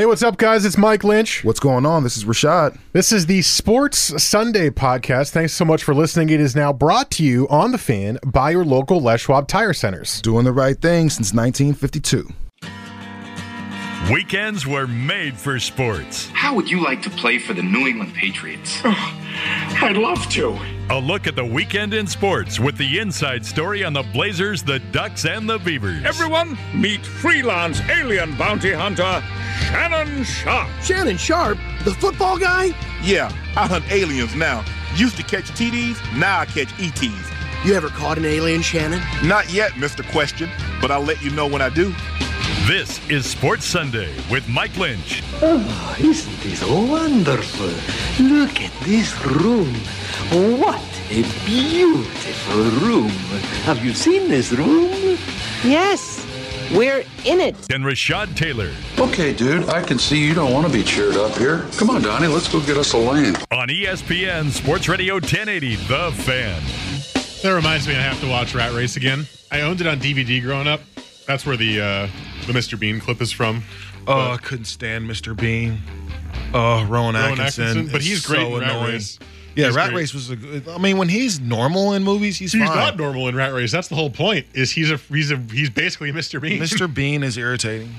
Hey, what's up, guys? It's Mike Lynch. What's going on? This is Rashad. This is the Sports Sunday podcast. Thanks so much for listening. It is now brought to you on the fan by your local Les Schwab Tire Centers. Doing the right thing since 1952. Weekends were made for sports. How would you like to play for the New England Patriots? I'd love to. A look at the weekend in sports with the inside story on the Blazers, the Ducks, and the Beavers. Everyone, meet freelance alien bounty hunter Shannon Sharpe. Shannon Sharpe? The football guy? Yeah, I hunt aliens now. Used to catch TDs, now I catch ETs. You ever caught an alien, Shannon? Not yet, Mr. Question, but I'll let you know when I do. This is Sports Sunday with Mike Lynch. Oh, isn't this wonderful? Look at this room. What a beautiful room. Have you seen this room? Yes, we're in it. And Rashad Taylor. Okay, dude, I can see you don't want to be cheered up here. Come on, Donnie, let's go get us a lane. On ESPN Sports Radio 1080, The Fan. That reminds me, I have to watch Rat Race again. I owned it on DVD growing up. That's where the uh, the Mr. Bean clip is from. Oh, I couldn't stand Mr. Bean. Oh, Rowan, Rowan Atkinson. Atkinson, but is he's great so in Rat annoying. Race. Yeah, He's Rat great. Race was a good. I mean, when he's normal in movies, he's, He's fine. not normal in Rat Race. That's the whole point. Is he's a he's a he's basically Mr. Bean. Mr. Bean is irritating.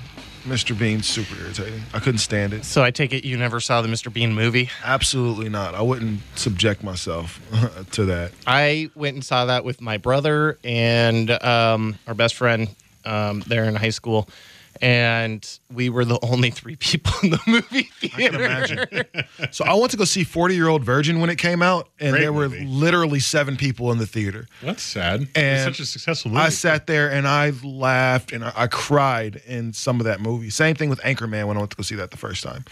Mr. Bean's super irritating. I couldn't stand it. So I take it you never saw the Mr. Bean movie? Absolutely not. I wouldn't subject myself to that. I went and saw that with my brother and um, our best friend um, there in high school. And we were the only three people in the movie theater. can imagine. So I went to go see 40 Year Old Virgin when it came out, and Great there were movie. literally seven people in the theater. That's sad. And it's such a successful movie. I sat there and I laughed and I, I cried in some of that movie. Same thing with Anchorman when I went to go see that the first time.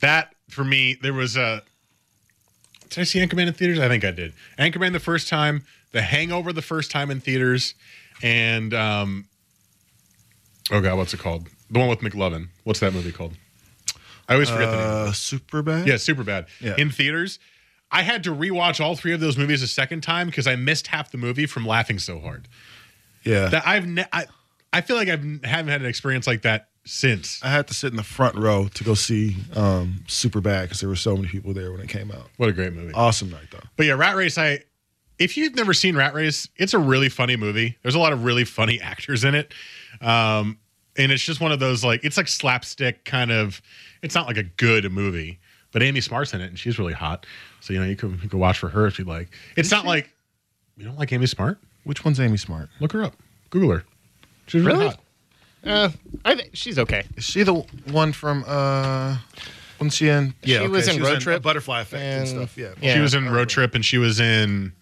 that for me, there was a. Did I see Anchorman in theaters? I think I did. Anchorman the first time, The Hangover the first time in theaters, and um, oh god, what's it called? The one with McLovin. What's that movie called? I always forget the name. Uh, super bad. Yeah, super bad. Yeah. In theaters, I had to rewatch all three of those movies a second time because I missed half the movie from laughing so hard. yeah. That I've ne- I, I feel like I've haven't had an experience like that since. I had to sit in the front row to go see um, Superbad because there were so many people there when it came out. What a great movie. Awesome night though. But yeah, Rat Race. I if you've never seen Rat Race, it's a really funny movie. There's a lot of really funny actors in it, um, and it's just one of those like it's like slapstick kind of. It's not like a good movie, but Amy Smart's in it, and she's really hot. So you know you could you could watch for her if you'd like. It's not like you don't like Amy Smart. Which one's Amy Smart? Look her up. Google her. She's really, Really? hot. Uh, I think she's okay. Is she the one from uh wasn't she in She was in Road Trip Butterfly Effect and, and- stuff. Yeah. Yeah. She was in Road Trip, and she was in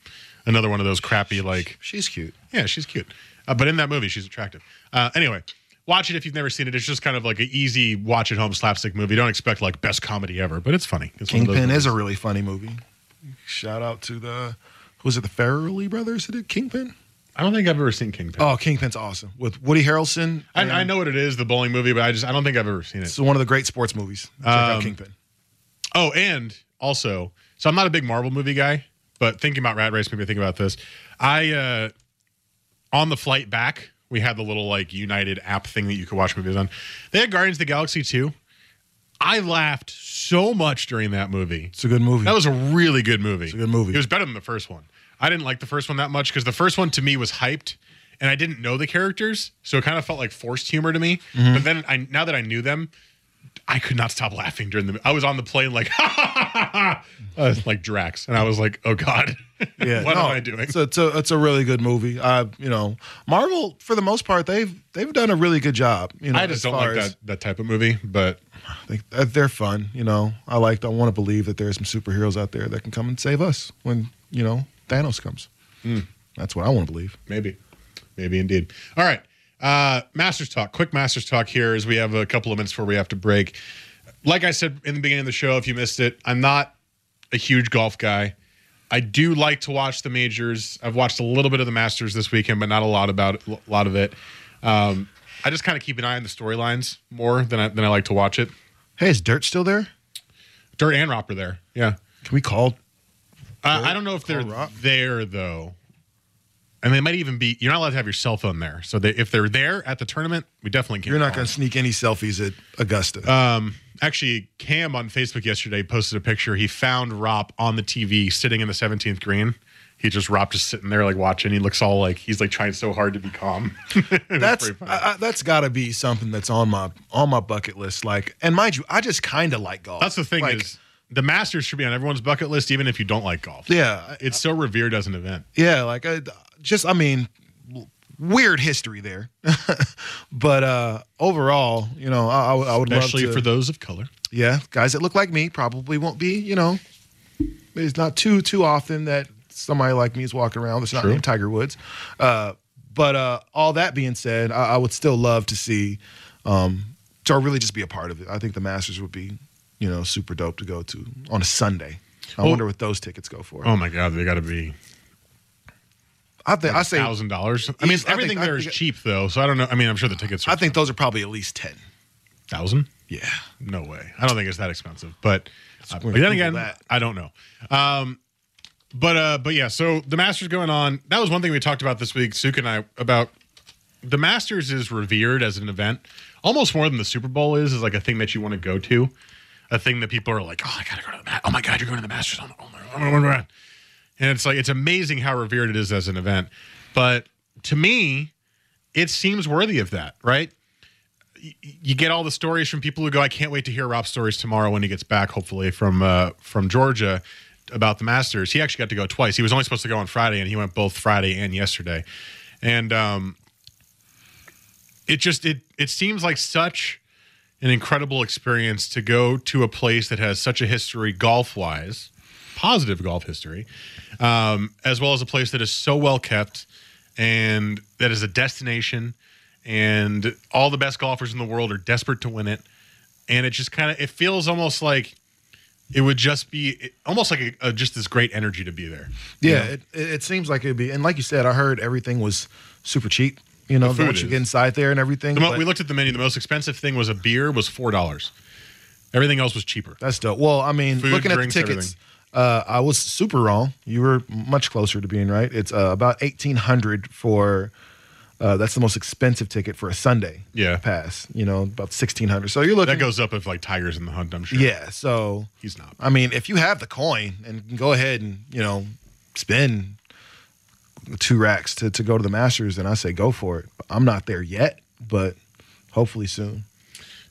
another one of those crappy like She's cute. Yeah, she's cute. Uh, but in that movie, she's attractive. Uh, anyway, watch it if you've never seen it. It's just kind of like an easy watch at home slapstick movie. Don't expect like best comedy ever, but it's funny. It's one of those Kingpin is a really funny movie. Shout out to the who was it the Farrelly brothers who did Kingpin? I don't think I've ever seen Kingpin. Oh, Kingpin's awesome with Woody Harrelson. I, and I know what it is, the bowling movie, but I just I don't think I've ever seen it. It's one of the great sports movies. Check out Um, Kingpin. Oh, and also, so I'm not a big Marvel movie guy, but thinking about Rat Race made me think about this. I uh on the flight back, we had the little like United app thing that you could watch movies on. They had Guardians of the Galaxy 2. I laughed so much during that movie. It's a good movie. That was a really good movie. It's a good movie. It was better than the first one. I didn't like the first one that much because the first one to me was hyped and I didn't know the characters, so it kind of felt like forced humor to me. Mm-hmm. But then I now that I knew them, I could not stop laughing during the. I was on the plane like, I was like Drax, and I was like, oh god, Yeah, what no, am I doing? A, it's a it's a really good movie. Uh, you know, Marvel for the most part they've they've done a really good job. You know, I just don't like as- that that type of movie, but They, uh, they're fun. You know, I like. I want to believe that there are some superheroes out there that can come and save us when you know Thanos comes. Hmm. That's what I want to believe. maybe, maybe indeed. All right, Uh, Masters talk. Quick Masters talk here as we have a couple of minutes before we have to break. Like I said in the beginning of the show, if you missed it, I'm not a huge golf guy. I do like to watch the majors. I've watched a little bit of the Masters this weekend, but not a lot about it, a lot of it. Um, I just kind of keep an eye on the storylines more than I, than I like to watch it. Hey, is Dirt still there? Dirt and Ropp are there. Yeah. Can we call? Uh, I don't know if they're Ropp? there though. And they might even be. You're not allowed to have your cell phone there. So they, if they're there at the tournament, we definitely can't. You're not going to sneak any selfies at Augusta. Um, actually, Cam on Facebook yesterday posted a picture. He found Ropp on the TV sitting in the 17th green. He just Ropp just sitting there like watching. He looks all like he's like trying so hard to be calm. that's. I, I- that's got to be something that's on my on my bucket list. Like, and mind you, I just kind of like golf. That's the thing Like, is the Masters should be on everyone's bucket list, even if you don't like golf. yeah, It's so revered as an event. yeah. Like, I, just I mean, weird history there, but uh overall, you know, I, I would- I would Especially love to, for those of color. yeah, guys that look like me probably won't be. You know, it's not too too often that somebody like me is walking around that's not True. named Tiger Woods. Uh, but uh, all that being said, I, I would still love to see, um, to really just be a part of it. I think the Masters would be, you know, super dope to go to on a Sunday. I Well- wonder what those tickets go for. Oh my God, they got to be I think I say thousand dollars. I mean, I everything think- there is think- cheap though, so I don't know. I mean, I'm sure the tickets. Are I think those are probably at least ten. thousand. Yeah, No way. I don't think it's that expensive. But, uh, but then again, that. I don't know. Um, but uh, but yeah. So the Masters going on. That was one thing we talked about this week. Suk and I about the Masters is revered as an event almost more than the Super Bowl is. Is like a thing that you want to go to, a thing that people are like, oh, I gotta go to the. Ma- oh my God, you're going to the Masters. Oh my, oh my, oh my God. And it's like it's amazing how revered it is as an event. But to me, it seems worthy of that, right? you get all the stories from people who go, I can't wait to hear Rob's stories tomorrow when he gets back, hopefully from uh, from Georgia about the Masters. He actually got to go twice. He was only supposed to go on Friday, and he went both Friday and yesterday. And um, it just it it seems like such an incredible experience to go to a place that has such a history golf wise, positive golf history, um, as well as a place that is so well kept and that is a destination and all the best golfers in the world are desperate to win it and it just kind of it feels almost like it would just be almost like a, a, just this great energy to be there yeah. It, it seems like it'd be, and like you said, I heard everything was super cheap. You know, The once you get inside there and everything. The mo- we looked at the menu the most expensive thing was a beer was four dollars everything else was cheaper That's dope. Well, I mean, Food, looking at the drinks, tickets, uh, I was super wrong. You were much closer to being right. It's uh, about eighteen hundred for. Uh, that's the most expensive ticket for a Sunday. Yeah. pass. You know, about sixteen hundred. So you're looking. that goes up if like tigers in the hunt i'm sure Yeah. So he's not I mean, if you have the coin and can go ahead and you know spend two racks to, to go to the Masters, then I say go for it. I'm not there yet, but hopefully soon.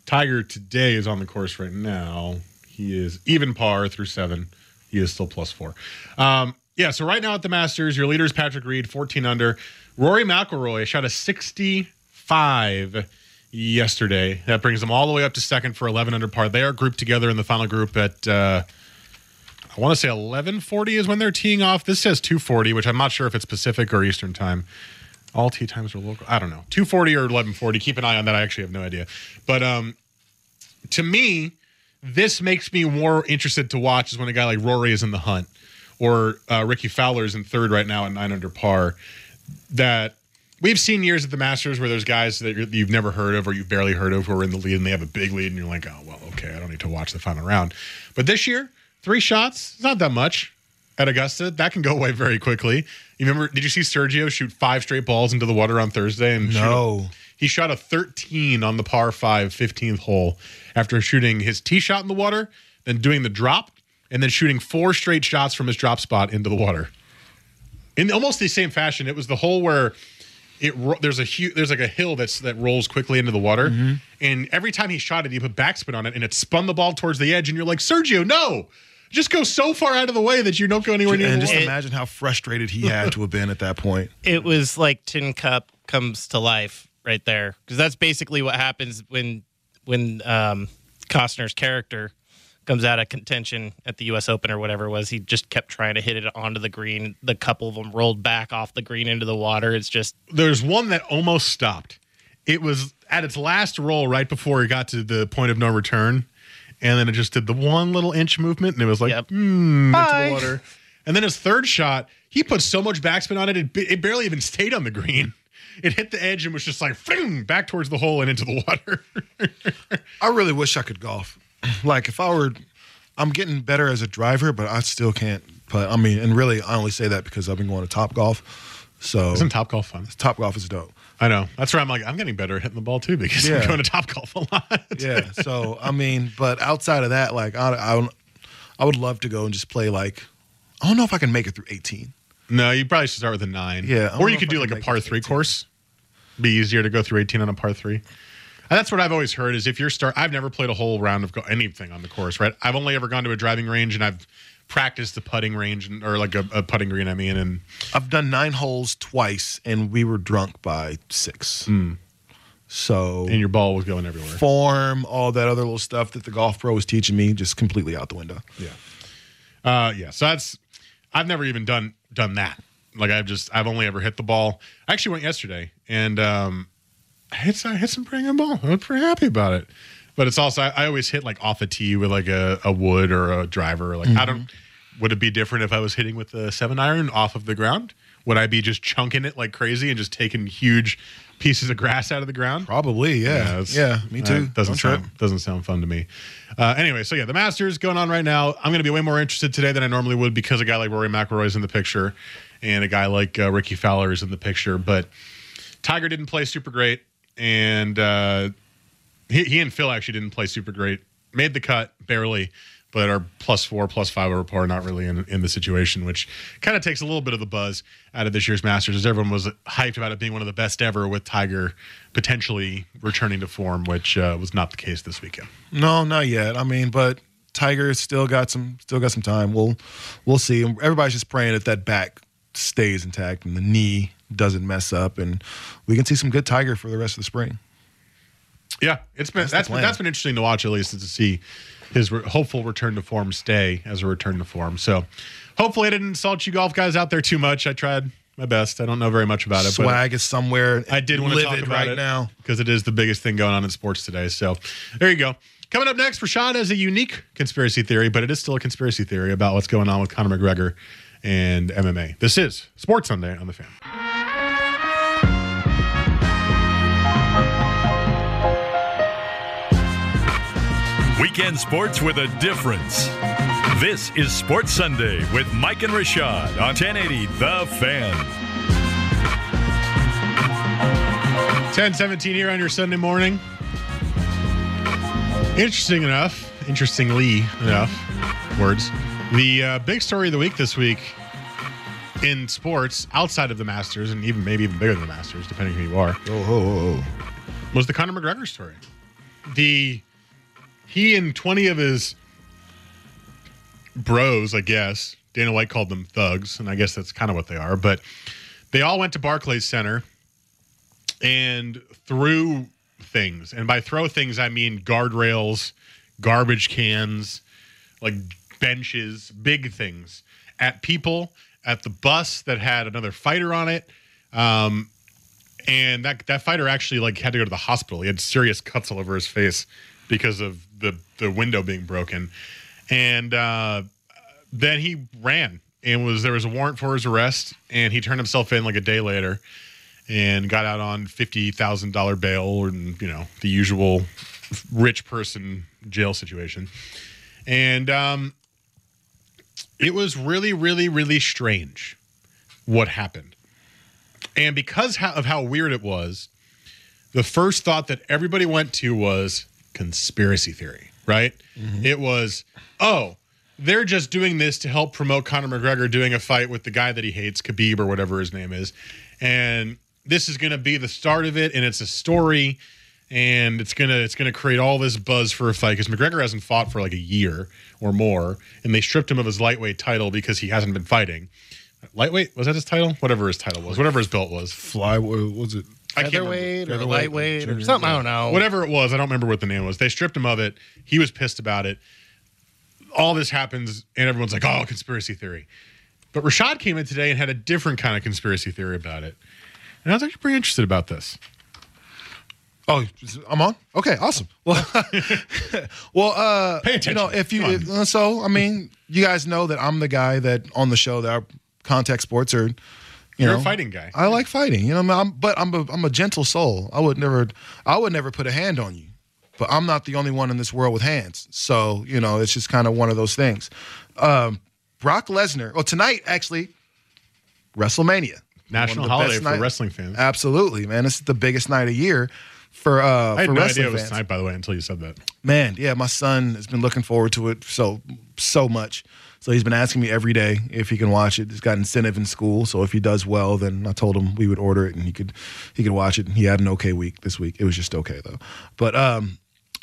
Tiger today is on the course right now. He is even par through seven. He is still plus four. Um, yeah, so right now at the Masters, your leader is Patrick Reed, 14 under. Rory McIlroy shot a 65 yesterday. That brings them all the way up to second for 11 under par. They are grouped together in the final group at, uh, I want to say 1140 is when they're teeing off. This says 240, which I'm not sure if it's Pacific or Eastern time. All tee times are local. I don't know. 240 or 1140. Keep an eye on that. I actually have no idea. But um, to me, this makes me more interested to watch is when a guy like Rory is in the hunt or uh, Rickie Fowler is in third right now at nine under par. That we've seen years at the Masters where there's guys that you've never heard of or you've barely heard of who are in the lead and they have a big lead and you're like, oh, well, okay, I don't need to watch the final round. But this year, three shots, it's not that much at Augusta. That can go away very quickly. You remember, did you see Sergio shoot five straight balls into the water on Thursday? And shoot No. He shot a 13 on the par 5 15th hole after shooting his tee shot in the water, then doing the drop, and then shooting four straight shots from his drop spot into the water. In almost the same fashion, it was the hole where it ro- there's a huge there's like a hill that's that rolls quickly into the water, mm-hmm. and every time he shot it, he put backspin on it, and it spun the ball towards the edge, and you're like, Sergio, no, just go so far out of the way that you don't go anywhere near And just wall. imagine how frustrated he had to have been at that point. It was like Tin Cup comes to life right there because that's basically what happens when when um, Costner's character comes out of contention at the U.S. Open or whatever it was. He just kept trying to hit it onto the green. The couple of them rolled back off the green into the water. It's just there's one that almost stopped. it was at its last roll right before it got to the point of no return, and then it just did the one little inch movement, and it was like, Yep. hmm, into the water. And then his third shot, he put so much backspin on it, it, it barely even stayed on the green. It hit the edge and was just like fling, back towards the hole and into the water. I really wish I could golf. Like if I were, I'm getting better as a driver, but I still can't. But I mean, and really, I only say that because I've been going to Topgolf. So Isn't Topgolf fun? Topgolf is dope. I know. That's where I'm like, I'm getting better at hitting the ball too because Yeah. I'm going to Topgolf a lot. Yeah. So I mean, but outside of that, like I, I, I would love to go and just play like. I don't know if I can make it through 18. No, you probably should start with a nine. Yeah, Or you could do like a par three course. Be easier to go through 18 on a par three. And that's what I've always heard is if you're start I've never played a whole round of go- anything on the course, right? I've only ever gone to a driving range and I've practiced the putting range and, or like a, a putting green, I mean, and I've done nine holes twice, and we were drunk by six. So and your ball was going everywhere. form, all that other little stuff that the golf pro was teaching me, just completely out the window. Yeah. Uh, yeah. So that's I've never even done done that. Like I've just I've only ever hit the ball. I actually went yesterday and um, I hit I hit some pretty good ball. I'm pretty happy about it. But it's also I, I always hit like off a tee with like a, a wood or a driver. Like I don't. Would it be different if I was hitting with a seven iron off of the ground? Would I be just chunking it like crazy and just taking huge pieces of grass out of the ground? Probably, yeah, it's- yeah, me that too. doesn't sound doesn't sound fun to me. Uh, anyway, so yeah, the Masters going on right now. I'm going to be way more interested today than I normally would because a guy like Rory McIlroy is in the picture, and a guy like uh, Rickie Fowler is in the picture. But Tiger didn't play super great, and uh, he, he and Phil actually didn't play super great. Made the cut barely, but are plus four, plus five over par, not really in, in the situation, which kind of takes a little bit of the buzz out of this year's Masters, as everyone was hyped about it being one of the best ever, with Tiger potentially returning to form, which uh, was not the case this weekend. No, not yet. I mean, but Tiger's still got some still got some time. We'll we'll see. Everybody's just praying that that back stays intact and the knee doesn't mess up, and we can see some good Tiger for the rest of the spring. Yeah, it's been That's that's been, that's been interesting to watch at least to see his re- hopeful return to form stay as a return to form. So hopefully I didn't insult you golf guys out there too much. I tried my best. I don't know very much about it, but Swag is somewhere. I did want to talk about right it now. because it is the biggest thing going on in sports today. So there you go. Coming up next, Rashad has a unique conspiracy theory, but it is still a conspiracy theory about what's going on with Conor McGregor and MMA. This is Sports Sunday on the Fan. Weekend sports with a difference. This is Sports Sunday with Mike and Rashad on 1080 The Fan. 1017 here on your Sunday morning. Interesting enough, interestingly enough, words. The uh, big story of the week this week in sports, outside of the Masters, and even maybe even bigger than the Masters, depending who you are, Oh, oh, oh. was the Conor McGregor story. The he and 20 of his bros, I guess, Dana White called them thugs, and I guess that's kind of what they are, but they all went to Barclays Center and threw things. And by throw things, I mean guardrails, garbage cans, like benches, big things at people, at the bus that had another fighter on it. Um, and that that fighter actually like had to go to the hospital. He had serious cuts all over his face because of the the window being broken. And uh, then he ran and was there was a warrant for his arrest and he turned himself in like a day later and got out on fifty thousand dollar bail and you know the usual rich person jail situation. And um, it was really, really, really strange what happened. And because of how weird it was, the first thought that everybody went to was conspiracy theory, right? Mm-hmm. It was, oh, they're just doing this to help promote Conor McGregor doing a fight with the guy that he hates, Khabib or whatever his name is. And this is going to be the start of it and it's a story and it's going to it's going to create all this buzz for a fight cuz McGregor hasn't fought for like a year or more and they stripped him of his lightweight title because he hasn't been fighting. Lightweight was that his title? Whatever his title was, whatever his belt was. Fly, was it? I can't remember. Featherweight or Featherweight, lightweight or something. I don't know. Whatever it was, I don't remember what the name was. They stripped him of it. He was pissed about it. All this happens, and everyone's like, "Oh, conspiracy theory." But Rashad came in today and had a different kind of conspiracy theory about it, and I was actually pretty interested about this. Oh, I'm on. Okay, awesome. Well, well, uh, Pay attention. you know, if you if- uh, so, I mean, you guys know that I'm the guy that on the show that our contact sports are. You You're know, a fighting guy. I like fighting. You know, I'm, but I'm a, I'm a gentle soul. I would never, I would never put a hand on you. But I'm not the only one in this world with hands. So you know, it's just kind of one of those things. Um, Brock Lesnar. Well, tonight actually, WrestleMania. National One of the holiday for night- wrestling fans. Absolutely, man. This is the biggest night of year for uh I had for no wrestling idea it was fans. tonight, by the way, until you said that. Man, yeah, my son has been looking forward to it so so much. So he's been asking me every day if he can watch it. He's got incentive in school, so if he does well, then I told him we would order it and he could he could watch it. He had an okay week this week. It was just okay though. But um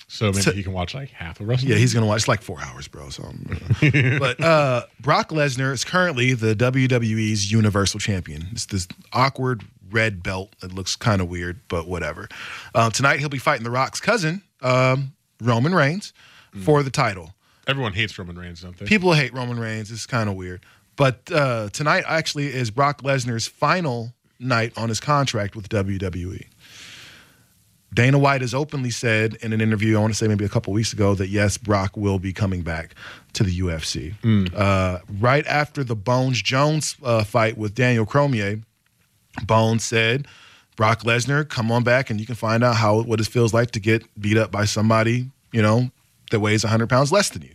So maybe So- you can watch like half of wrestling. yeah, he's gonna watch. It's like four hours, bro. So, I'm- but uh, Brock Lesnar is currently the WWE's Universal Champion. It's this awkward red belt It looks kind of weird, but whatever. Uh, tonight he'll be fighting The Rock's cousin, um, Roman Reigns, for the title. Everyone hates Roman Reigns, don't they? People hate Roman Reigns. It's kind of weird. But uh, tonight actually is Brock Lesnar's final night on his contract with WWE. Dana White has openly said in an interview, I want to say maybe a couple weeks ago, that yes, Brock will be coming back to the UFC. Uh, right after the Bones Jones uh, fight with Daniel Cormier, Bones said, Brock Lesnar, come on back and you can find out how what it feels like to get beat up by somebody, you know, that weighs 100 pounds less than you.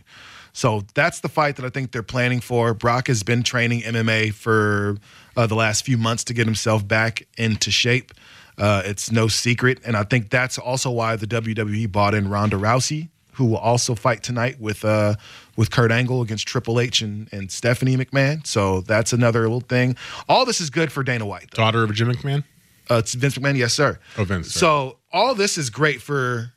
So that's the fight that I think they're planning for. Brock has been training MMA for uh, the last few months to get himself back into shape. Uh, it's no secret, and I think that's also why the WWE bought in Ronda Rousey, who will also fight tonight with uh, with Kurt Angle against Triple H and, and Stephanie McMahon. So that's another little thing. All this is good for Dana White. Though. Daughter of Jim McMahon. Uh, it's Vince McMahon, yes, sir. Oh, Vince, sorry. So all this is great for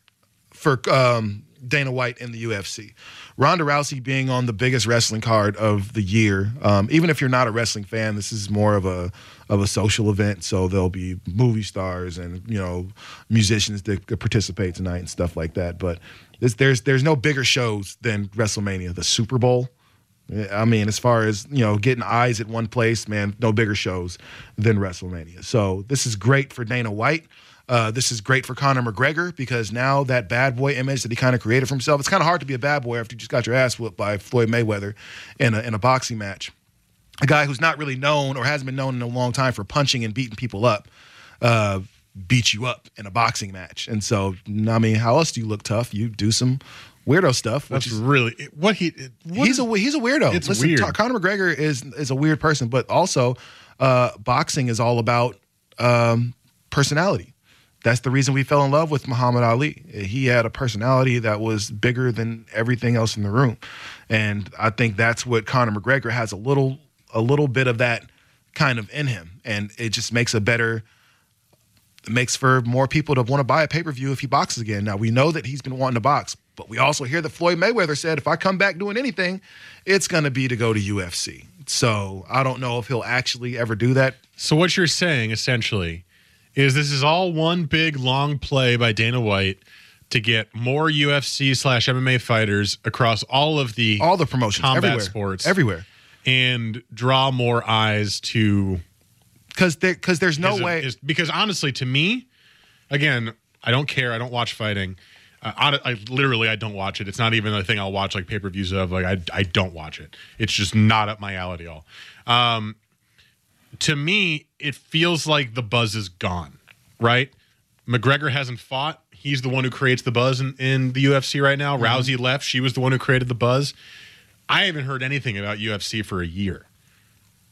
for um, Dana White and the UFC. Ronda Rousey being on the biggest wrestling card of the year. Um, even if you're not a wrestling fan, this is more of a of a social event. So there'll be movie stars and you know musicians that participate tonight and stuff like that. But there's there's, there's no bigger shows than WrestleMania, the Super Bowl. I mean, as far as you know, getting eyes at one place, man, no bigger shows than WrestleMania. So this is great for Dana White. Uh, this is great for Conor McGregor because now that bad boy image that he kind of created for himself, it's kind of hard to be a bad boy after you just got your ass whooped by Floyd Mayweather in a, in a boxing match. A guy who's not really known or hasn't been known in a long time for punching and beating people up, uh, beat you up in a boxing match. And so, I mean, how else do you look tough? You do some weirdo stuff. That's which is, really what he. What he's a he's a weirdo. It's Listen, weird. Conor McGregor is is a weird person, but also uh, boxing is all about um, personality. That's the reason we fell in love with Muhammad Ali. He had a personality that was bigger than everything else in the room, and I think that's what Conor McGregor has a little a little bit of that kind of in him, and it just makes a better it makes for more people to want to buy a pay per view if he boxes again. Now we know that he's been wanting to box, but we also hear that Floyd Mayweather said if I come back doing anything, it's going to be to go to UFC. So I don't know if he'll actually ever do that. So what you're saying essentially is this is all one big long play by Dana White to get more UFC slash MMA fighters across all of the All the promotions, combat everywhere, sports everywhere, and draw more eyes to because there because there's no is- way. is- because honestly to me again I don't care. I don't watch fighting. Uh, hon- I literally I don't watch it. It's not even a thing I'll watch like pay-per-views of. Like I, I don't watch it. It's just not up my alley at all. Um, to me it feels like the buzz is gone right? McGregor hasn't fought. He's the one who creates the buzz in, in the UFC right now. Rousey left. She was the one who created the buzz. I haven't heard anything about UFC for a year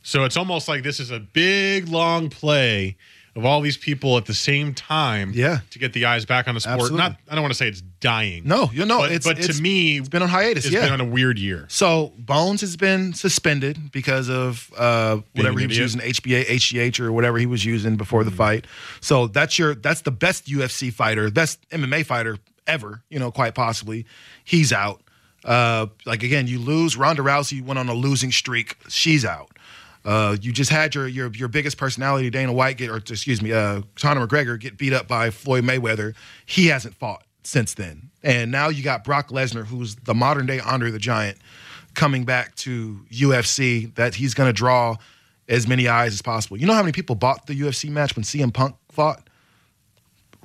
so it's almost like this is a big long play of all these people at the same time Yeah. to get the eyes back on the sport. Absolutely. Not I don't want to say it's dying. No, you know, but, it's- but it's- to me it's been on hiatus, It's yeah. been on a weird year. So Bones has been suspended because of uh, whatever he was using, HBA, HGH, or whatever he was using before the fight. So that's your that's the best UFC fighter, best MMA fighter ever. You know, quite possibly. He's out. Uh, like again, you lose. Ronda Rousey went on a losing streak. She's out. Uh, you just had your your your biggest personality, Dana White, get or excuse me, uh, Conor McGregor get beat up by Floyd Mayweather. He hasn't fought since then, and now you got Brock Lesnar, who's the modern day Andre the Giant, coming back to UFC. That he's going to draw as many eyes as possible. You know how many people bought the UFC match when CM Punk fought?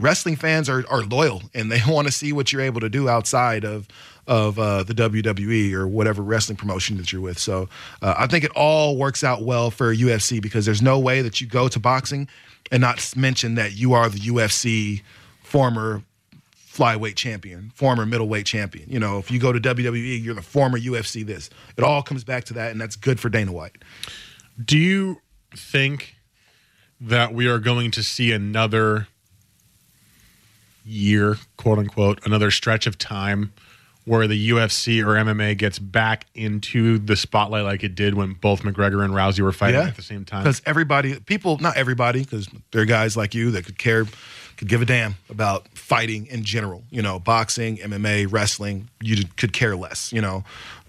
wrestling fans are are loyal and they want to see what you're able to do outside of of uh, the WWE or whatever wrestling promotion that you're with. So uh, I think it all works out well for UFC because there's no way that you go to boxing and not mention that you are the UFC former flyweight champion, former middleweight champion. You know, if you go to WWE, you're the former UFC this. It all comes back to that, and that's good for Dana White. Do you think that we are going to see another year, quote unquote, another stretch of time where the UFC or MMA gets back into the spotlight like it did when both McGregor and Rousey were fighting at the same time? Because everybody, people, not everybody, because there are guys like you that could care, could give a damn about fighting in general. You know, boxing, MMA, wrestling, you could care less. You know,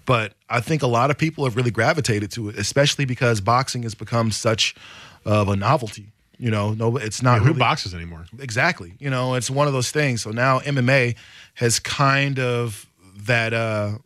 but I think a lot of people have really gravitated to it, especially because boxing has become such of a novelty. You know, no, it's not Yeah, who really- boxes anymore? Exactly. You know, it's one of those things. So now MMA has kind of that. uh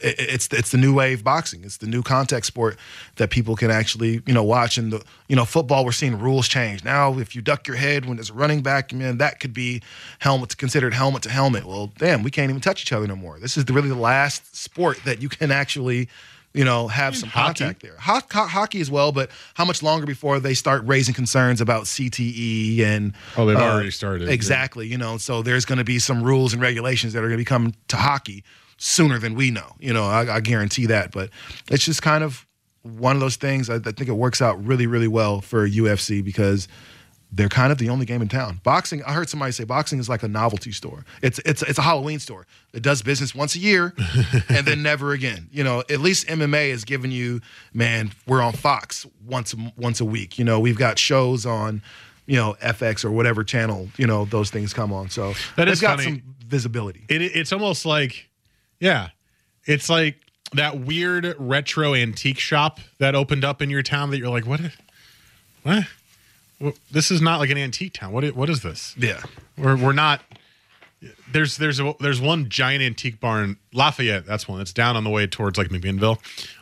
it- it's it's the new wave boxing. It's the new contact sport that people can actually you know watch. And the you know football, we're seeing rules change now. If you duck your head when there's a running back, man, that could be helmet considered helmet to helmet. Well, damn, we can't even touch each other no more. This is the, really the last sport that you can actually you know have some hockey. contact there. Ho- ho- hockey as well, but how much longer before they start raising concerns about CTE and Oh, they've uh, already started. Exactly. You know, so there's going to be some rules and regulations that are going to be coming to hockey sooner than we know. You know, I, I guarantee that. But it's just kind of one of those things. I, I think it works out really, really well for UFC because they're kind of the only game in town. Boxing. I heard somebody say boxing is like a novelty store. It's it's it's a Halloween store. It does business once a year and then never again. You know, at least MMA is giving you, man. We're on Fox once a, once a week. You know, we've got shows on. You know, FX or whatever channel, you know, those things come on. So That is got funny. some visibility. It, it's almost like, yeah, it's like that weird retro antique shop that opened up in your town that you're like, what? What? Well, this is not like an antique town. What what is this? Yeah. We're we're not. There's there's a, there's one giant antique barn Lafayette. That's one. It's down on the way towards like McMinnville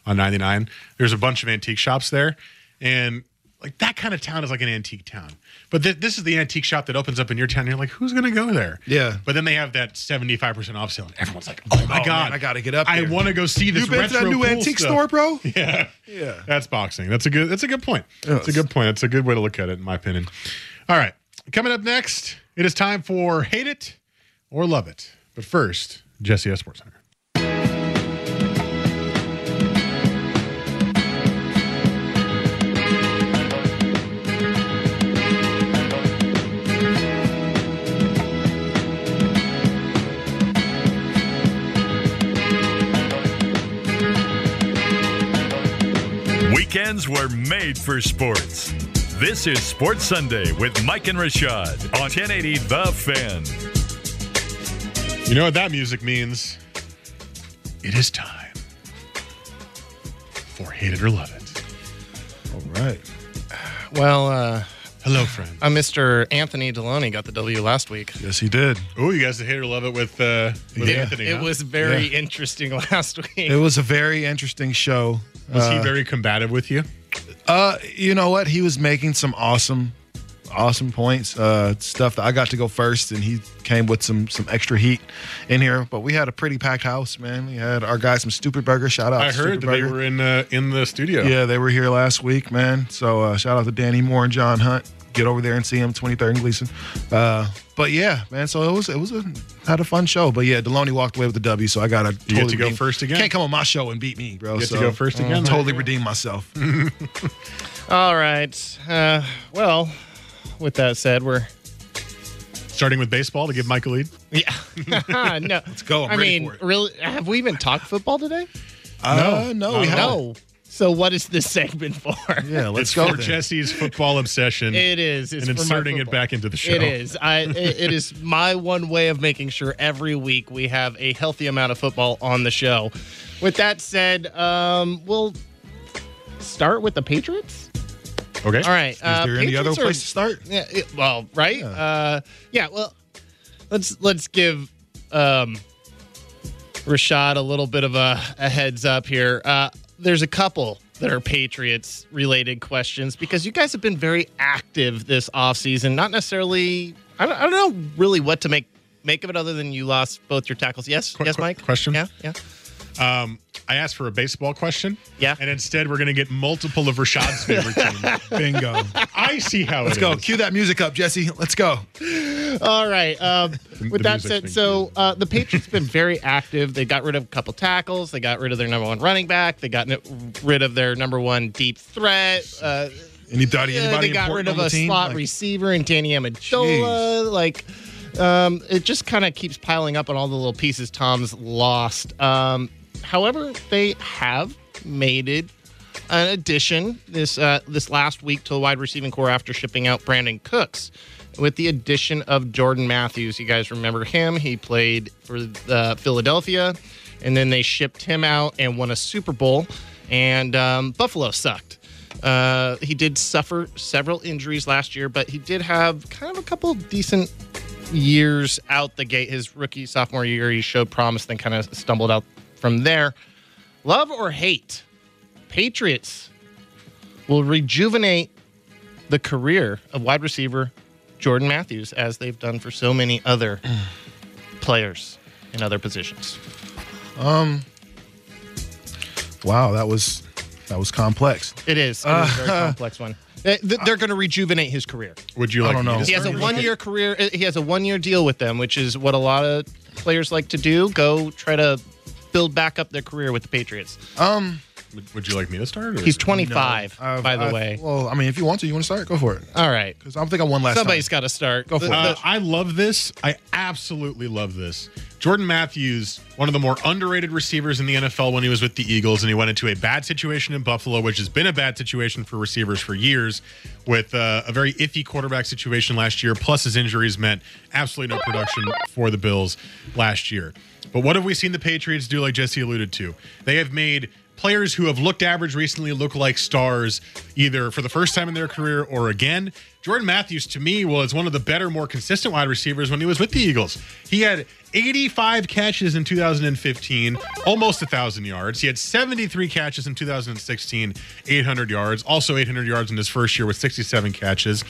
on 99. There's a bunch of antique shops there, and like that kind of town is like an antique town. But th- this is the antique shop that opens up in your town. And you're like, who's gonna go there? Yeah. But then they have that 75 percent off sale, and everyone's like, oh, oh my Oh, god, man, I gotta get up I want to go see this. You been to that new cool antique stuff." store, bro? Yeah, Yeah. That's boxing. That's a good. That's a good point. That's a good point. That's a good way to look at it, in my opinion. All right, coming up next, it is time for hate it or love it. But first, Jesse S. Sports Center. Weekends were made for sports. This is Sports Sunday with Mike and Rashad on 1080 The Fan. You know what that music means? It is time for hate it or love it. All right. Well, uh, hello, friend. Uh, Mr. Anthony Deloney got the W last week. Yes, he did. Oh, you guys hate it or love it with uh, with Yeah. Anthony? It huh? was very Yeah. interesting last week. It was a very interesting show. Was he Uh, very combative with you? Uh, you know what? He was making some awesome, awesome points. Uh, stuff that I got to go first, and he came with some some extra heat in here. But we had a pretty packed house, man. We had our guys from Stoopid Burger. Shout out! I to heard Stupid that they were in uh, in the studio. Yeah, they were here last week, man. So uh, shout out to Danny Moore and John Hunt. Get over there and see him, 23rd and Gleason. Uh, but yeah, man. So it was it was a had a fun show. But yeah, Deloney walked away with the W. So I got to get to go first again? Can't come on my show and beat me, bro. You get to go first again? uh, Totally redeem myself. All right. Uh, well, with that said, we're Starting with baseball to give Mike a lead. yeah. no, let's go. I'm I ready mean, for it. really, have we even talked football today? Uh, no, we haven't. no. So what is this segment for? Yeah, let's it's go. for then. Jesse's football obsession. It is. It's and inserting it back into the show. It is. I. It, it is my one way of making sure every week we have a healthy amount of football on the show. With that said, um, we'll start with the Patriots. Okay. All right. Is there any other Patriots are- place to start? Yeah. it- well, right. Yeah. Uh, yeah. Well, let's let's give um, Rashad a little bit of a, a heads up here. Uh, there's a couple that are Patriots related questions because you guys have been very active this offseason. Not necessarily I don't, I don't know really what to make make of it other than you lost both your tackles. Yes, Qu- yes, qu- Mike. question? Yeah, yeah. Um, I asked for a baseball question. Yeah. And instead, we're going to get multiple of Rashad's favorite team. Bingo. I see how it is. Let's it go. is. Cue that music up, Jesse. Let's go. All right. Um, with that said, so uh, the Patriots have been very active. They got rid of a couple tackles. They got rid of their number one running back. They got rid of their number one deep threat. Uh, Anybody, yeah, anybody they got rid of a team? slot Like, receiver and Danny Amendola. Like, um, it just kind of keeps piling up on all the little pieces Tom's lost. Um, however, they have made it an addition this uh, this last week to the wide receiving corps after shipping out Brandin Cooks. With the addition of Jordan Matthews, you guys remember him? He played for the Philadelphia, and then they shipped him out and won a Super Bowl. And um, Buffalo sucked. Uh, he did suffer several injuries last year, but he did have kind of a couple decent years out the gate. His rookie sophomore year, he showed promise, then kind of stumbled out from there. Love or hate, Patriots will rejuvenate the career of wide receiver Jordan Matthews as they've done for so many other players in other positions. Um. Wow, that was that was complex. It is. It is a very complex one. They- They're going to rejuvenate his career. Would you like? I like don't know. to He has a one year career. uh, He has a one year deal with them, which is what a lot of players like to do. Go try to build back up their career with the Patriots. Um. Would, would you like me to start? Or? He's 25, no, I've- by the I've- way. Well, I mean, if you want to, you want to start, go for it. All right. Because I think I won last Somebody's time. got to start. Go for The- it. Uh, I love this. I absolutely love this. Jordan Matthews, one of the more underrated receivers in the NFL when he was with the Eagles, and he went into a bad situation in Buffalo, which has been a bad situation for receivers for years, with uh, a very iffy quarterback situation last year. Plus, his injuries meant absolutely no production for the Bills last year. But what have we seen the Patriots do, like Jesse alluded to? They have made players who have looked average recently look like stars either for the first time in their career or again. Jordan Matthews, to me, was one of the better, more consistent wide receivers when he was with the Eagles. He had 85 catches in 2015, almost 1,000 yards. He had 73 catches in 2016, 800 yards, also 800 yards in his first year with 67 catches.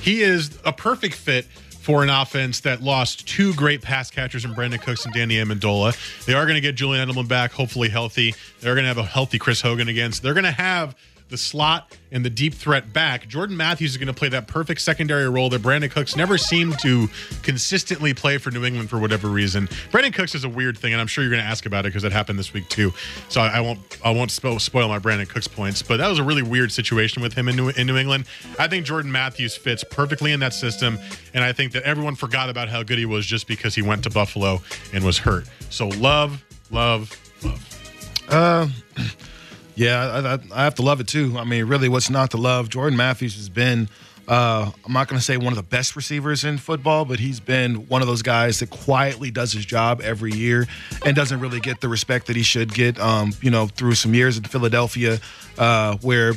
He is a perfect fit for an offense that lost two great pass catchers in Brandin Cooks and Danny Amendola. They are going to get Julian Edelman back, hopefully healthy. They're going to have a healthy Chris Hogan again. So they're going to have the slot and the deep threat back. Jordan Matthews is going to play that perfect secondary role that Brandin Cooks never seemed to consistently play for New England for whatever reason. Brandin Cooks is a weird thing, and I'm sure you're going to ask about it because it happened this week too. So I, I won't I won't spoil, my Brandin Cooks points, but that was a really weird situation with him in New, in New England. I think Jordan Matthews fits perfectly in that system, and I think that everyone forgot about how good he was just because he went to Buffalo and was hurt. So love, love, love. Uh, yeah, I, I, have to love it too. I mean, really, what's not to love? Jordan Matthews has been. Uh, I'm not going to say one of the best receivers in football, but he's been one of those guys that quietly does his job every year and doesn't really get the respect that he should get. Um, you know, through some years in Philadelphia, uh, where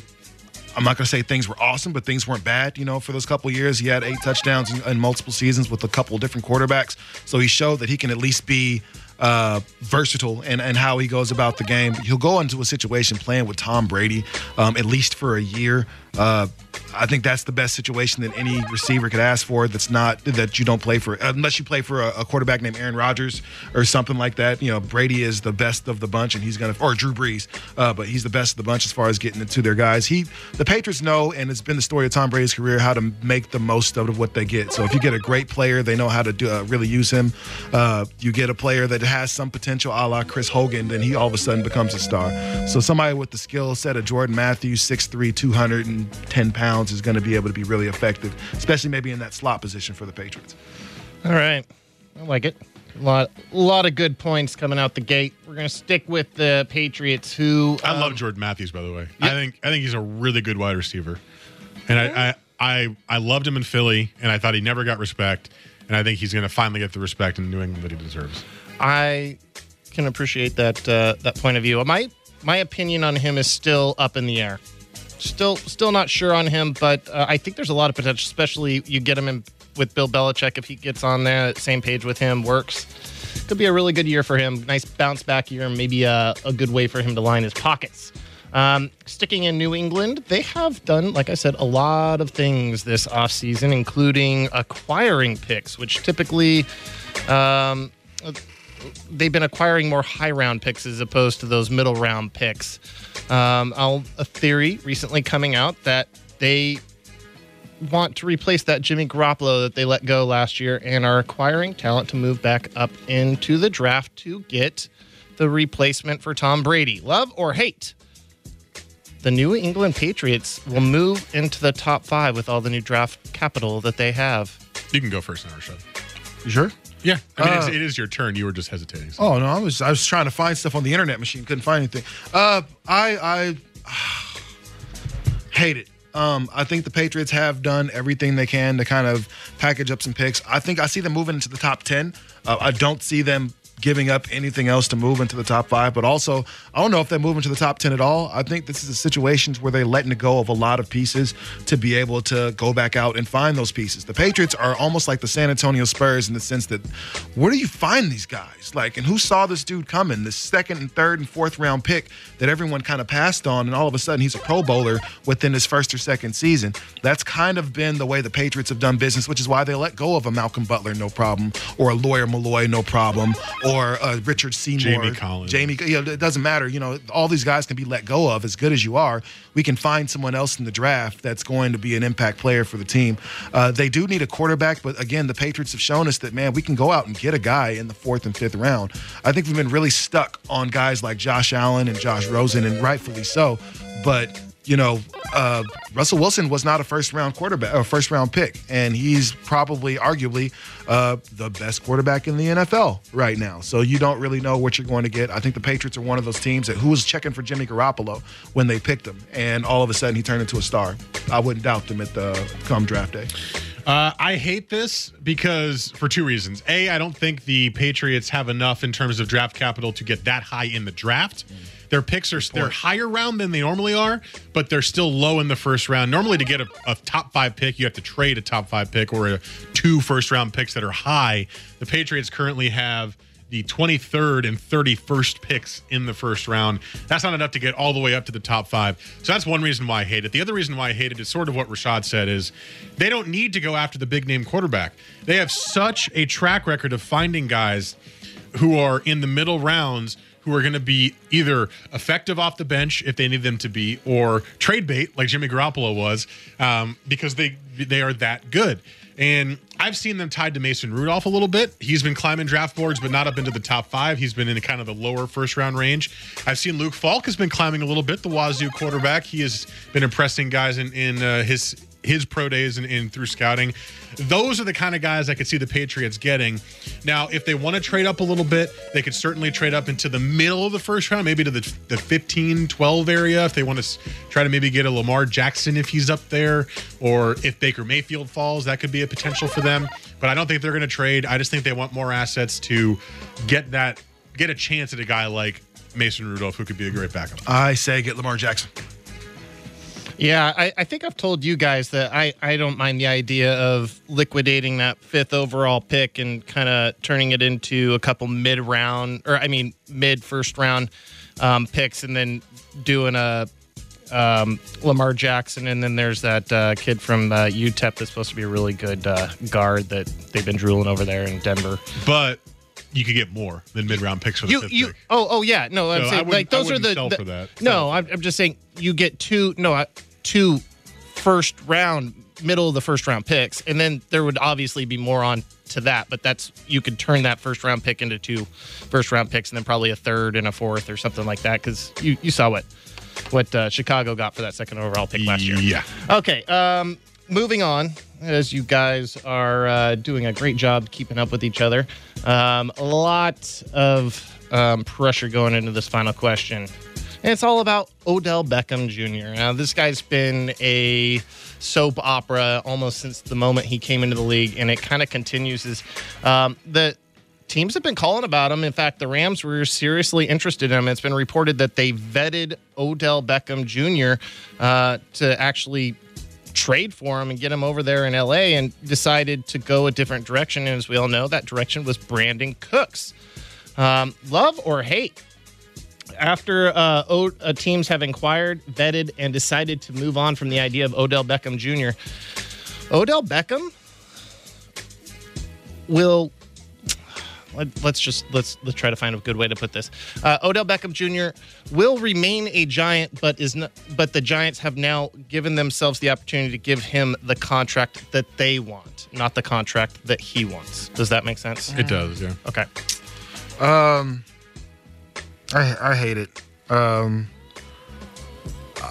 I'm not going to say things were awesome, but things weren't bad. You know, for those couple years, he had eight touchdowns in, in multiple seasons with a couple different quarterbacks. So he showed that he can at least be uh, versatile and and how he goes about the game. He'll go into a situation playing with Tom Brady, um, at least for a year. Uh, I think that's the best situation that any receiver could ask for. That's not that you don't play for, unless you play for a, a quarterback named Aaron Rodgers or something like that. You know, Brady is the best of the bunch, and he's gonna, or Drew Brees, uh, but he's the best of the bunch as far as getting into their guys. He, the Patriots know, and it's been the story of Tom Brady's career, how to make the most out of what they get. So if you get a great player, they know how to do, uh, really use him. Uh, you get a player that has some potential, a la Chris Hogan, then he all of a sudden becomes a star. So somebody with the skill set of Jordan Matthews, 6'3", 210 pounds, is going to be able to be really effective, especially maybe in that slot position for the Patriots. All right. I like it. A lot, a lot of good points coming out the gate. We're going to stick with the Patriots, who I um, love Jordan Matthews, by the way. I think I think he's a really good wide receiver, and I, I I I loved him in Philly, and I thought he never got respect, and I think he's going to finally get the respect in New England that he deserves. I can appreciate that uh, that point of view. My my opinion on him is still up in the air. Still, still not sure on him, but uh, I think there's a lot of potential. Especially you get him in with Bill Belichick if he gets on there, same page with him, works. Could be a really good year for him. Nice bounce back year, maybe a, a good way for him to line his pockets. Um, sticking in New England, they have done, like I said, a lot of things this offseason, including acquiring picks, which typically um, they've been acquiring more high round picks as opposed to those middle round picks. Um, a theory recently coming out that they want to replace that Jimmy Garoppolo that they let go last year and are acquiring talent to move back up into the draft to get the replacement for Tom Brady. Love or hate? The New England Patriots will move into the top five with all the new draft capital that they have. You can go first now, Rashad. You sure? Yeah, I mean, it's, Uh, it is your turn. You were just hesitating. so. Oh no, I was I was trying to find stuff on the internet machine, couldn't find anything. Uh, I I hate it. Um, I think the Patriots have done everything they can to kind of package up some picks. I think I see them moving into the top ten. Uh, I don't see them giving up anything else to move into the top five. But also, I don't know if they're moving to the top 10 at all. I think this is a situation where they're letting go of a lot of pieces to be able to go back out and find those pieces. The Patriots are almost like the San Antonio Spurs in the sense that where do you find these guys? Like, and who saw this dude coming? The second and third and fourth round pick that everyone kind of passed on, and all of a sudden he's a Pro Bowler within his first or second season. That's kind of been the way the Patriots have done business, which is why they let go of a Malcolm Butler, no problem, or a Lawyer Milloy, no problem, or uh, Richard Seymour, Jamie Collins. Jamie. You know, it doesn't matter. You know, all these guys can be let go of. As good as you are, we can find someone else in the draft that's going to be an impact player for the team. Uh, they do need a quarterback, but again, the Patriots have shown us that man, we can go out and get a guy in the fourth and fifth round. I think we've been really stuck on guys like Josh Allen and Josh Rosen, and rightfully so. But you know, uh, Russell Wilson was not a first round quarterback or first round pick, and he's probably, arguably, uh, the best quarterback in the NFL right now. So you don't really know what you're going to get. I think the Patriots are one of those teams that who was checking for Jimmy Garoppolo when they picked him, and all of a sudden he turned into a star. I wouldn't doubt them at the come draft day. Uh, I hate this because for two reasons. A, I don't think the Patriots have enough in terms of draft capital to get that high in the draft. Their picks are they're higher round than they normally are, but they're still low in the first round. Normally, to get a, a top five pick, you have to trade a top five pick or a, two first round picks that are high. The Patriots currently have the 23rd and 31st picks in the first round. That's not enough to get all the way up to the top five. So that's one reason why I hate it. The other reason why I hate it is sort of what Rashad said is they don't need to go after the big name quarterback. They have such a track record of finding guys who are in the middle rounds who are going to be either effective off the bench if they need them to be, or trade bait like Jimmy Garoppolo was, um, because they they are that good. And I've seen them tied to Mason Rudolph a little bit. He's been climbing draft boards, but not up into the top five. He's been in kind of the lower first round range. I've seen Luke Falk has been climbing a little bit. The Wazzu quarterback. He has been impressing guys in in uh, his his pro days and, and through scouting. Those are the kind of guys I could see the Patriots getting. Now, if they want to trade up a little bit, they could certainly trade up into the middle of the first round, maybe to the, the 15, 12 area. If they want to try to maybe get a Lamar Jackson if he's up there, or if Baker Mayfield falls, that could be a potential for them. But I don't think they're going to trade. I just think they want more assets to get that, get a chance at a guy like Mason Rudolph, who could be a great backup. I say get Lamar Jackson. Yeah, I, I think I've told you guys that I, I don't mind the idea of liquidating that fifth overall pick and kind of turning it into a couple mid round, or I mean, mid first round um, picks, and then doing a um, Lamar Jackson. And then there's that uh, kid from uh, UTEP that's supposed to be a really good uh, guard that they've been drooling over there in Denver. But you could get more than mid round picks for the You, fifth you, pick. oh, oh yeah, no, I'm I saying like those I are the, the- for that. No, I'm, I'm just saying you get two, no, uh, two first round, middle of the first round picks, and then there would obviously be more on to that, but that's you could turn that first round pick into two first round picks, and then probably a third and a fourth or something like that, because you you saw what what uh, Chicago got for that second overall pick last year. Yeah. Okay. Um, moving on, as you guys are uh, doing a great job keeping up with each other. Um, a lot of um, pressure going into this final question. And it's all about Odell Beckham Jr. Now, this guy's been a soap opera almost since the moment he came into the league, and it kind of continues. Is um, the teams have been calling about him. In fact, the Rams were seriously interested in him. It's been reported that they vetted Odell Beckham Jr. Uh, to actually trade for him and get him over there in LA and decided to go a different direction. And as we all know, that direction was Brandin Cooks. Um, love or hate? After uh, o- uh, teams have inquired, vetted, and decided to move on from the idea of Odell Beckham Jr., Odell Beckham will. Let, us just let's let's try to find a good way to put this. Uh, Odell Beckham Jr. will remain a Giant, but is not. But the Giants have now given themselves the opportunity to give him the contract that they want, not the contract that he wants. Does that make sense? It does. Yeah. Okay. Um, I I hate it. Um,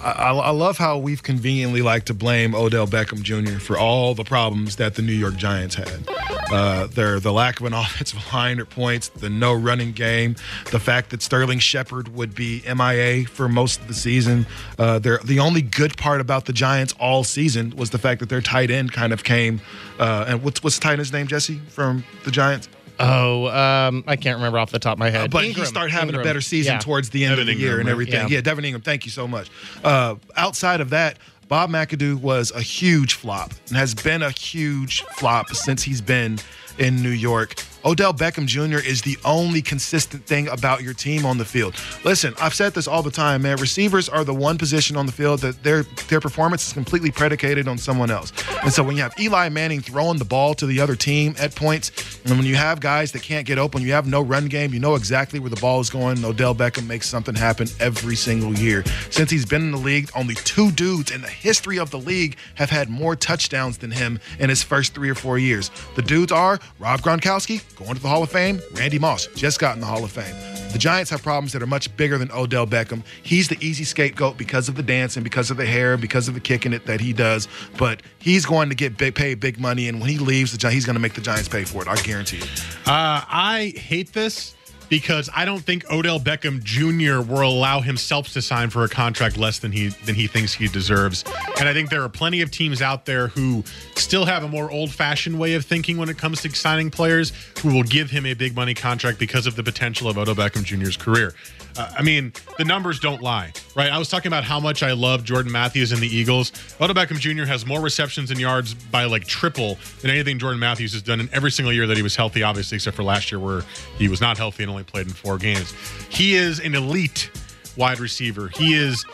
I, I, love how we've conveniently like to blame Odell Beckham Jr. for all the problems that the New York Giants had. Uh, their the lack of an offensive line at points, the no running game, the fact that Sterling Shepard would be MIA for most of the season. Uh, the only good part about the Giants all season was the fact that their tight end kind of came. Uh, and what's what's the tight end's name, Jesse, from the Giants? Oh, um, I can't remember off the top of my head. Uh, but Engram, he started having Engram. a better season Yeah. towards the end Devin of the Engram, year and everything. Yeah. Yeah. Devin Engram, thank you so much. Uh, outside of that, Bob McAdoo was a huge flop and has been a huge flop since he's been in New York. Odell Beckham Jr. is the only consistent thing about your team on the field. Listen, I've said this all the time, man. Receivers are the one position on the field that their their performance is completely predicated on someone else. And so when you have Eli Manning throwing the ball to the other team at points, and when you have guys that can't get open, you have no run game, you know exactly where the ball is going. Odell Beckham makes something happen every single year. Since he's been in the league, only two dudes in the history of the league have had more touchdowns than him in his first three or four years. The dudes are Rob Gronkowski, going to the Hall of Fame, Randy Moss, just got in the Hall of Fame. The Giants have problems that are much bigger than Odell Beckham. He's the easy scapegoat because of the dance and because of the hair, because of the kicking it that he does. But he's going to get big, paid big money, and when he leaves, the Gi- he's going to make the Giants pay for it. I guarantee you. Uh, I hate this because I don't think Odell Beckham Jr. will allow himself to sign for a contract less than he than he thinks he deserves. And I think there are plenty of teams out there who still have a more old-fashioned way of thinking when it comes to signing players who will give him a big money contract because of the potential of Odell Beckham Jr.'s career. Uh, I mean, the numbers don't lie, right? I was talking about how much I love Jordan Matthews and the Eagles. Odell Beckham Jr. has more receptions and yards by like triple than anything Jordan Matthews has done in every single year that he was healthy, obviously, except for last year where he was not healthy and only played in four games. He is an elite wide receiver. He is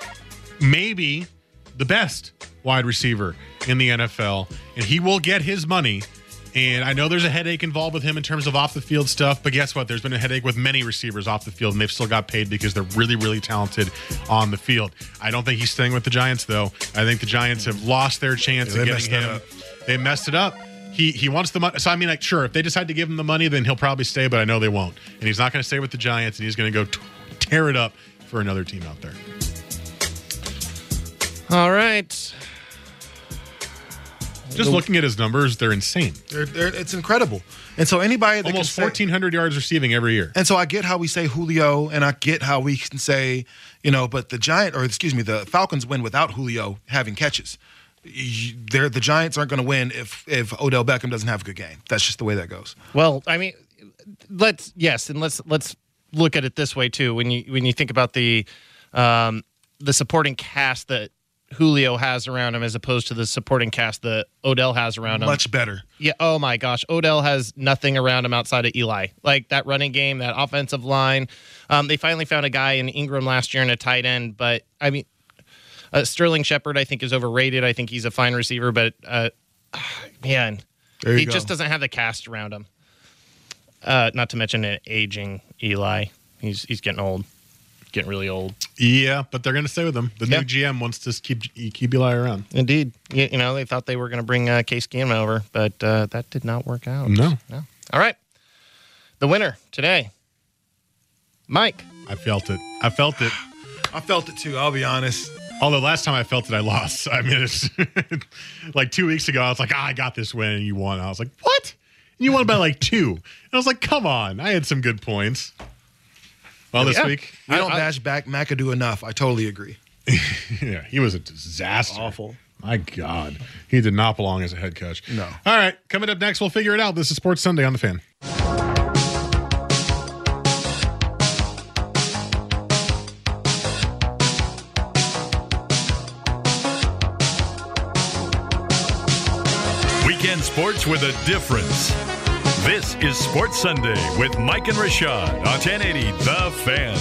maybe the best wide receiver in the NFL, and he will get his money. And I know there's a headache involved with him in terms of off the field stuff, but guess what? There's been a headache with many receivers off the field, and they've still got paid because they're really, really talented on the field. I don't think he's staying with the Giants, though. I think the Giants have lost their chance Yeah, of getting him. They messed it up. He he wants the money. So I mean, like, sure, if they decide to give him the money, then he'll probably stay. But I know they won't, and he's not going to stay with the Giants, and he's going to go t- tear it up for another team out there. All right. Just looking at his numbers, they're insane. They're, they're, it's incredible. And so anybody that Almost 1,400 yards receiving every year. And so I get how we say Julio, and I get how we can say, you know, but the Giant, or excuse me, the Falcons win without Julio having catches. You- They're, the Giants aren't going to win if if Odell Beckham doesn't have a good game. That's just the way that goes. Well, I mean, let's yes, and let's let's look at it this way too. When you when you think about the um, the supporting cast that Julio has around him, as opposed to the supporting cast that Odell has around him, Much better. Yeah. Oh my gosh, Odell has nothing around him outside of Eli. Like that running game, that offensive line. Um, they finally found a guy in Engram last year in a tight end, but I mean, uh, Sterling Shepard I think is overrated. I think he's a fine receiver, but uh, man, he go. just doesn't have the cast around him. Uh, not to mention an aging Eli. He's he's getting old, getting really old. Yeah, but they're going to stay with him. The Yeah. new GM wants to keep keep Eli around. Indeed, you, you know they thought they were going to bring uh, Case Keenum over, but uh, that did not work out. No. no. All right, the winner today, Mike. I felt it. I felt it. I felt it too. I'll be honest. Although last time I felt it, I lost. I mean, it's like two weeks ago, I was like, ah, I got this win, and you won. I was like, what? And you won by like two. And I was like, come on. I had some good points. Well, this Yeah. week, We don't bash back McAdoo enough. I totally agree. yeah, he was a disaster. Awful. My God. He did not belong as a head coach. No. All right. Coming up next, we'll figure it out. This is Sports Sunday on the fan. Weekend sports with a difference. This is Sports Sunday with Mike and Rashad on 1080 The Fan.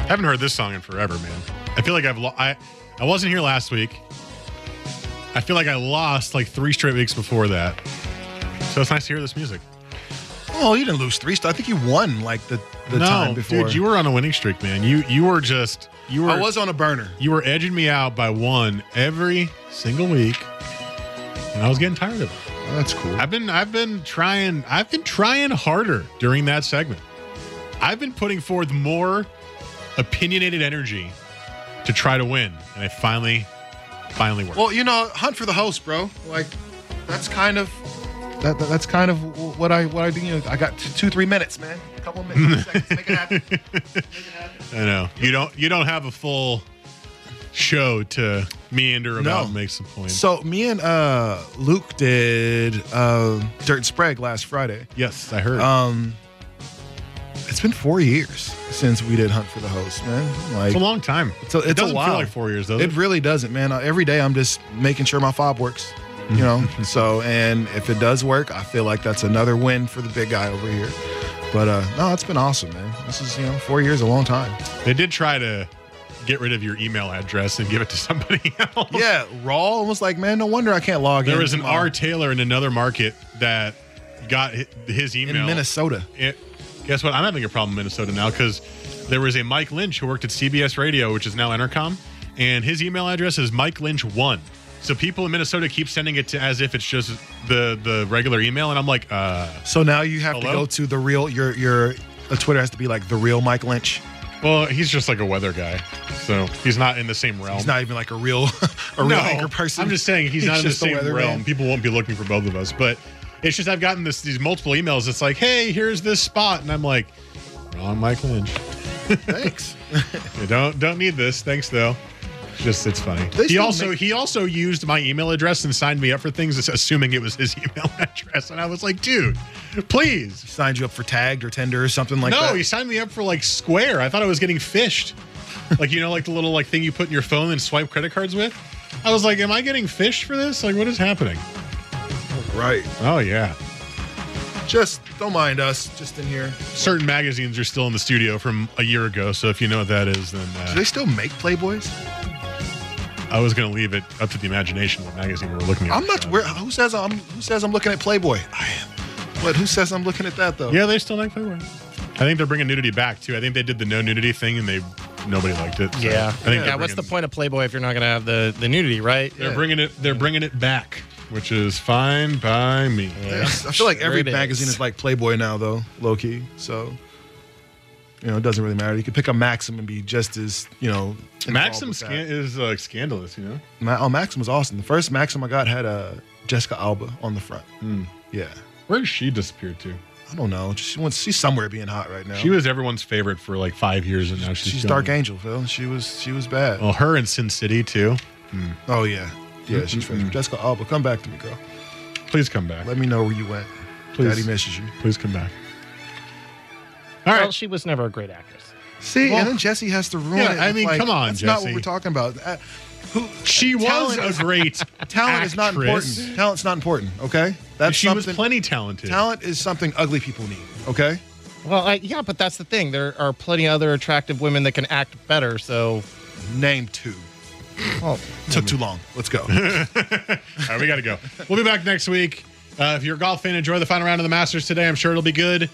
I haven't heard this song in forever, man. I feel like I've lo- I I wasn't here last week. I feel like I lost like three straight weeks before that. So it's nice to hear this music. Oh, you didn't lose three. I think you won like the, the no, time before. Dude, you were on a winning streak, man. You you were just you were. I was on a burner. You were edging me out by one every single week, and I was getting tired of it. That's cool. I've been I've been trying I've been trying harder during that segment. I've been putting forth more opinionated energy to try to win, and I finally finally worked. Well, you know, hunt for the host, bro. Like that's kind of that, that- that's kind of what I what I do. You know, I got t- two three minutes, man. A couple of minutes, seconds, make it happen. I know you don't you don't have a full show to meander about No. and make some points. So me and uh, Luke did uh, Dirt and Sprague last Friday. yes, I heard. Um, it's been four years since we did Hunt for the Host, man. Like it's a long time. It's a, it's it doesn't a while. feel like four years, does it it? really doesn't, man. Uh, every day I'm just making sure my fob works. You know, so and if it does work, I feel like that's another win for the big guy over here. But uh no, it's been awesome, man. This is you know four years, a long time. They did try to get rid of your email address and give it to somebody else. Yeah, raw almost like man, no wonder I can't log in. There was an R. Taylor in another market that got his email in Minnesota. It, guess what? I'm having a problem in Minnesota now because there was a Mike Lynch who worked at CBS Radio, which is now Entercom, and his email address is Mike Lynch one. So people in Minnesota keep sending it to as if it's just the the regular email, and I'm like, uh, So now you have to go to the real your your uh, Twitter has to be like the real Mike Lynch. well, he's just like a weather guy, so he's not in the same realm. He's not even like a real a real no, anchor person. I'm just saying he's, not in the same realm. People won't be looking for both of us, but it's just I've gotten this these multiple emails. It's like, hey, here's this spot, and I'm like, wrong, Mike Lynch. Thanks. Don't don't need this. Thanks though. Just it's funny. They He also make- he also used my email address and signed me up for things, assuming it was his email address, and I was like, dude, please. Signed you up for tagged or Tinder or something like no, that. he signed me up for like Square. I thought I was getting fished. like you know, like the little like thing you put in your phone and swipe credit cards with. I was like, am I getting fished for this? Like, what is happening? right. Oh yeah. Just don't mind us. Just in here. Certain magazines are still in the studio from a year ago, so if you know what that is, then Do uh, they still make Playboys? I was going to leave it up to the imagination what magazine we're looking at. I'm not. Where, who says I'm? Who says I'm looking at Playboy? I am. What? Who says I'm looking at that though? Yeah, they still like Playboy. I think they're bringing nudity back too. I think they did the no nudity thing and they nobody liked it. so Yeah. I think yeah. they're What's the point of Playboy if you're not going to have the, the nudity, right? They're bringing it. They're bringing it back, which is fine by me. I feel like every magazine is. is like Playboy now, though, low key. So, you know, it doesn't really matter. You could pick up Maxim and be just as, you know, Maxim scan- is uh, scandalous, you know. Ma- oh, Maxim was awesome. The first Maxim I got had uh, Jessica Alba on the front. Yeah, Where did she disappear to? I don't know. She wants. She's somewhere being hot right now. She was everyone's favorite for like five years, and now she's She's. Dark Angel, Phil. She was. She was bad. Well, her in Sin City too. Oh yeah, yeah. She's Mm-mm-mm. Jessica Alba. Come back to me, girl. Please come back. Let me know where you went. Please. Daddy misses you. Please come back. All Well, she was never a great actress. See, Well, and then Jesse has to ruin yeah, it. I mean, like, come on, That's not what we're talking about. Uh, who, She was a is- great Talent is not actress. important. Talent's not important. Okay, that's she was plenty talented. Talent is something ugly people need. Okay. Well, I, yeah, but that's the thing. There are plenty of other attractive women that can act better. So, Name two. well, Took too long. Let's go. All right, we got to go. We'll be back next week. Uh, if you're a golf fan, enjoy the final round of the Masters today. I'm sure it'll be good.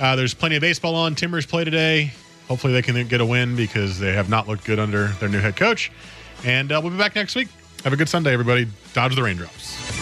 Uh, there's plenty of baseball on. Timbers play today. Hopefully, they can get a win because they have not looked good under their new head coach. And uh, we'll be back next week. Have a good Sunday, everybody. Dodge the raindrops.